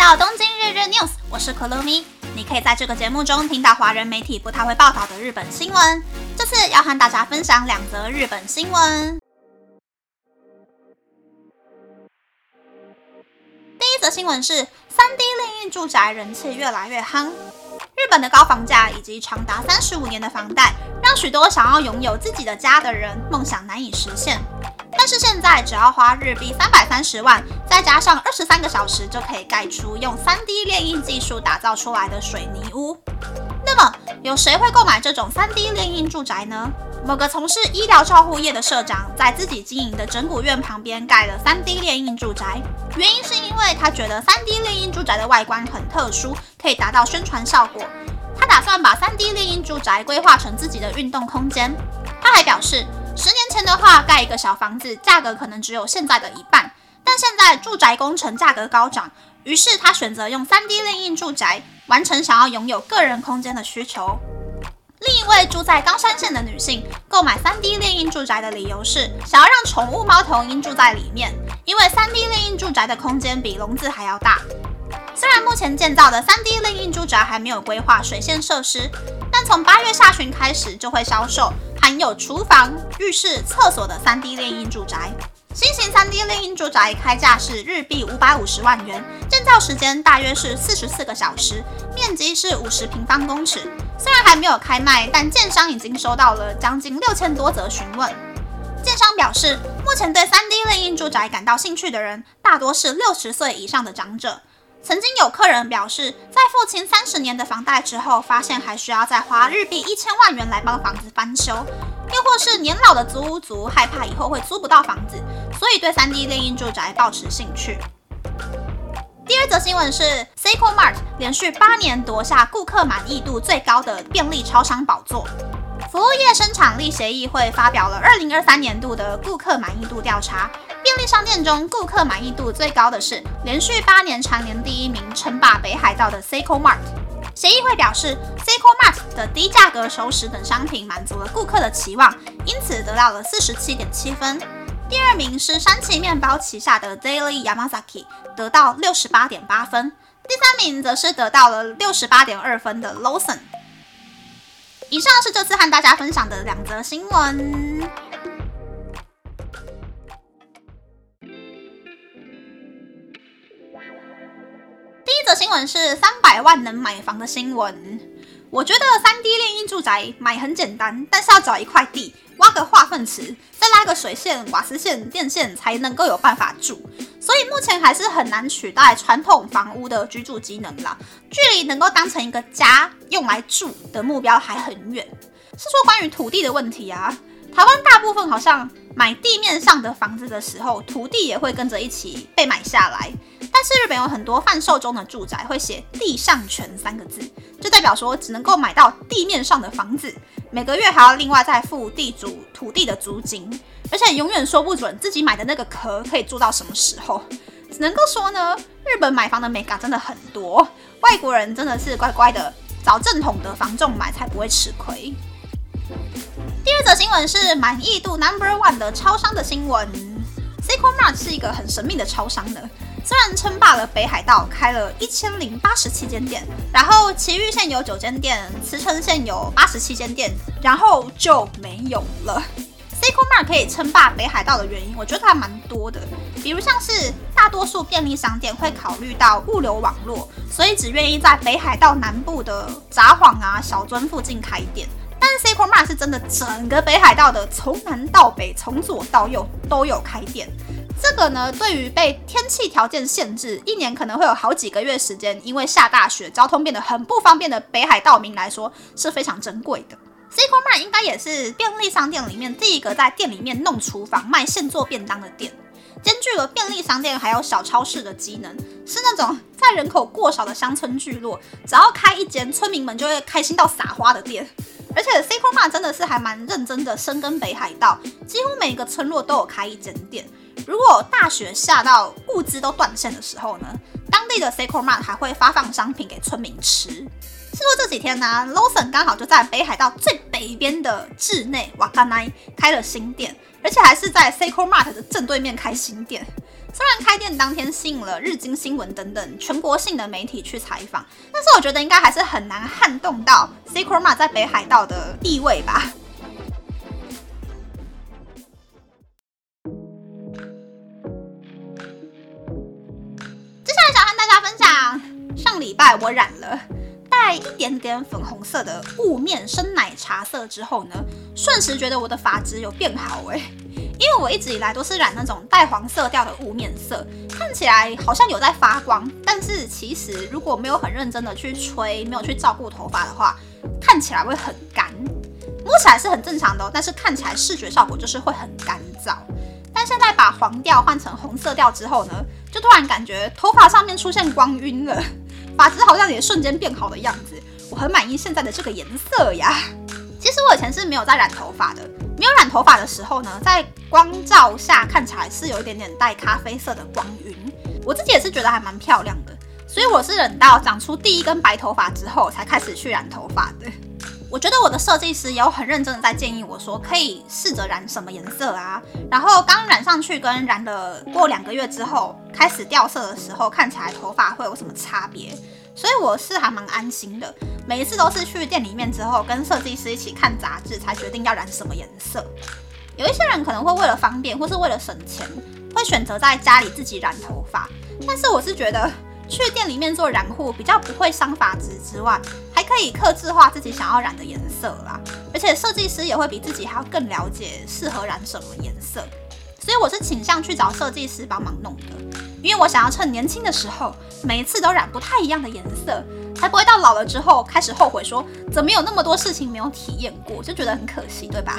到东京日日 news，我是可露咪。你可以在这个节目中听到华人媒体不太会报道的日本新闻。这次要和大家分享两则日本新闻。第一则新闻是三 D 炼印住宅人气越来越夯。日本的高房价以及长达三十五年的房贷，让许多想要拥有自己的家的人梦想难以实现。但是现在只要花日币三百三十万，再加上二十三个小时，就可以盖出用三 D 炼印技术打造出来的水泥屋。那么，有谁会购买这种三 D 炼印住宅呢？某个从事医疗照护业的社长，在自己经营的整骨院旁边盖了三 D 炼印住宅，原因是因为他觉得三 D 炼印住宅的外观很特殊，可以达到宣传效果。他打算把三 D 炼印住宅规划成自己的运动空间。还表示。十年前的话，盖一个小房子价格可能只有现在的一半，但现在住宅工程价格高涨，于是他选择用 3D 炼印住宅完成想要拥有个人空间的需求。另一位住在冈山县的女性购买 3D 炼印住宅的理由是想要让宠物猫头鹰住在里面，因为 3D 炼印住宅的空间比笼子还要大。虽然目前建造的 3D 炼印住宅还没有规划水线设施，但从八月下旬开始就会销售。含有厨房、浴室、厕所的 3D 炼印住宅，新型 3D 炼印住宅开价是日币五百五十万元，建造时间大约是四十四个小时，面积是五十平方公尺。虽然还没有开卖，但建商已经收到了将近六千多则询问。建商表示，目前对 3D 炼印住宅感到兴趣的人，大多是六十岁以上的长者。曾经有客人表示，在付清三十年的房贷之后，发现还需要再花日币一千万元来帮房子翻修，又或是年老的租屋族害怕以后会租不到房子，所以对三 D 炼印住宅抱持兴趣。第二则新闻是，Seiko Mart 连续八年夺下顾客满意度最高的便利超商宝座。服务业生产力协议会发表了二零二三年度的顾客满意度调查。便利商店中，顾客满意度最高的是连续八年蝉联第一名、称霸北海道的 Seiko Mart。协议会表示，Seiko Mart 的低价格熟食等商品满足了顾客的期望，因此得到了四十七点七分。第二名是山崎面包旗下的 Daily Yamazaki，得到六十八点八分。第三名则是得到了六十八点二分的 Lawson。以上是这次和大家分享的两则新闻。新闻是三百万能买房的新闻。我觉得三 D 炼印住宅买很简单，但是要找一块地，挖个化粪池，再拉个水线、瓦斯线、电线，才能够有办法住。所以目前还是很难取代传统房屋的居住机能啦。距离能够当成一个家用来住的目标还很远。是说关于土地的问题啊，台湾大部分好像买地面上的房子的时候，土地也会跟着一起被买下来。但是日本有很多贩售中的住宅会写“地上权”三个字，就代表说只能够买到地面上的房子，每个月还要另外再付地主土地的租金，而且永远说不准自己买的那个壳可以住到什么时候。只能够说呢，日本买房的美感真的很多，外国人真的是乖乖的找正统的房仲买才不会吃亏。第二则新闻是满意度 Number One 的超商的新闻，Seiko Mart 是一个很神秘的超商的。虽然称霸了北海道，开了一千零八十七间店，然后埼玉县有九间店，茨城县有八十七间店，然后就没有了。Seiko Mart 可以称霸北海道的原因，我觉得还蛮多的。比如像是大多数便利商店会考虑到物流网络，所以只愿意在北海道南部的札幌啊、小樽附近开店。但是 Seiko Mart 是真的整个北海道的从南到北，从左到右都有开店。这个呢，对于被天气条件限制，一年可能会有好几个月时间，因为下大雪，交通变得很不方便的北海道民来说，是非常珍贵的。Seiko Mart 应该也是便利商店里面第一个在店里面弄厨房、卖现做便当的店，兼具了便利商店还有小超市的机能，是那种在人口过少的乡村聚落，只要开一间，村民们就会开心到撒花的店。而且 sacoma 真的是还蛮认真的深耕北海道，几乎每个村落都有开一间店。如果大雪下到物资都断线的时候呢，当地的 Seiko Mart 还会发放商品给村民吃。是说这几天呢，Lawson 刚好就在北海道最北边的智内瓦卡奈开了新店，而且还是在 Seiko Mart 的正对面开新店。虽然开店当天吸引了日经新闻等等全国性的媒体去采访，但是我觉得应该还是很难撼动到 Seiko Mart 在北海道的地位吧。我染了带一点点粉红色的雾面深奶茶色之后呢，瞬时觉得我的发质有变好哎。因为我一直以来都是染那种带黄色调的雾面色，看起来好像有在发光，但是其实如果没有很认真的去吹，没有去照顾头发的话，看起来会很干。摸起来是很正常的，但是看起来视觉效果就是会很干燥。但现在把黄调换成红色调之后呢，就突然感觉头发上面出现光晕了，发质好像也瞬间变好的样子。我很满意现在的这个颜色呀。其实我以前是没有在染头发的。没有染头发的时候呢，在光照下看起来是有一点点带咖啡色的光晕，我自己也是觉得还蛮漂亮的。所以我是忍到长出第一根白头发之后才开始去染头发的。我觉得我的设计师有很认真的在建议我说，可以试着染什么颜色啊。然后刚染上去跟染了过两个月之后开始掉色的时候，看起来头发会有什么差别？所以我是还蛮安心的。每一次都是去店里面之后，跟设计师一起看杂志，才决定要染什么颜色。有一些人可能会为了方便，或是为了省钱，会选择在家里自己染头发。但是我是觉得去店里面做染护比较不会伤发质之外，可以克制化自己想要染的颜色啦。而且设计师也会比自己还要更了解适合染什么颜色。所以我是倾向去找设计师帮忙弄的，因为我想要趁年轻的时候，每一次都染不太一样的颜色。才不会到老了之后开始后悔，说怎么有那么多事情没有体验过，就觉得很可惜，对吧？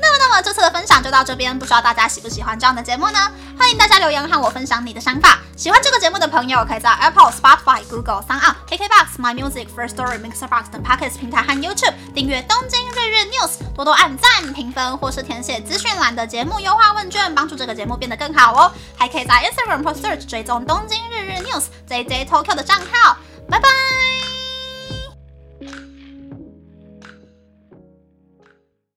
那么，那么这次的分享就到这边，不知道大家喜不喜欢这样的节目呢？欢迎大家留言和我分享你的想法。喜欢这个节目的朋友，可以在 Apple、Spotify、Google、s o u n KKBox、My Music、First Story、Mixerbox 等 Podcast 平台和 YouTube 订阅《东京日日 News》，多多按赞、评分或是填写资讯栏的节目优化问卷，帮助这个节目变得更好哦。还可以在 Instagram 或 Search 追踪《东京日日 News》JJ Tokyo 的账号。拜拜。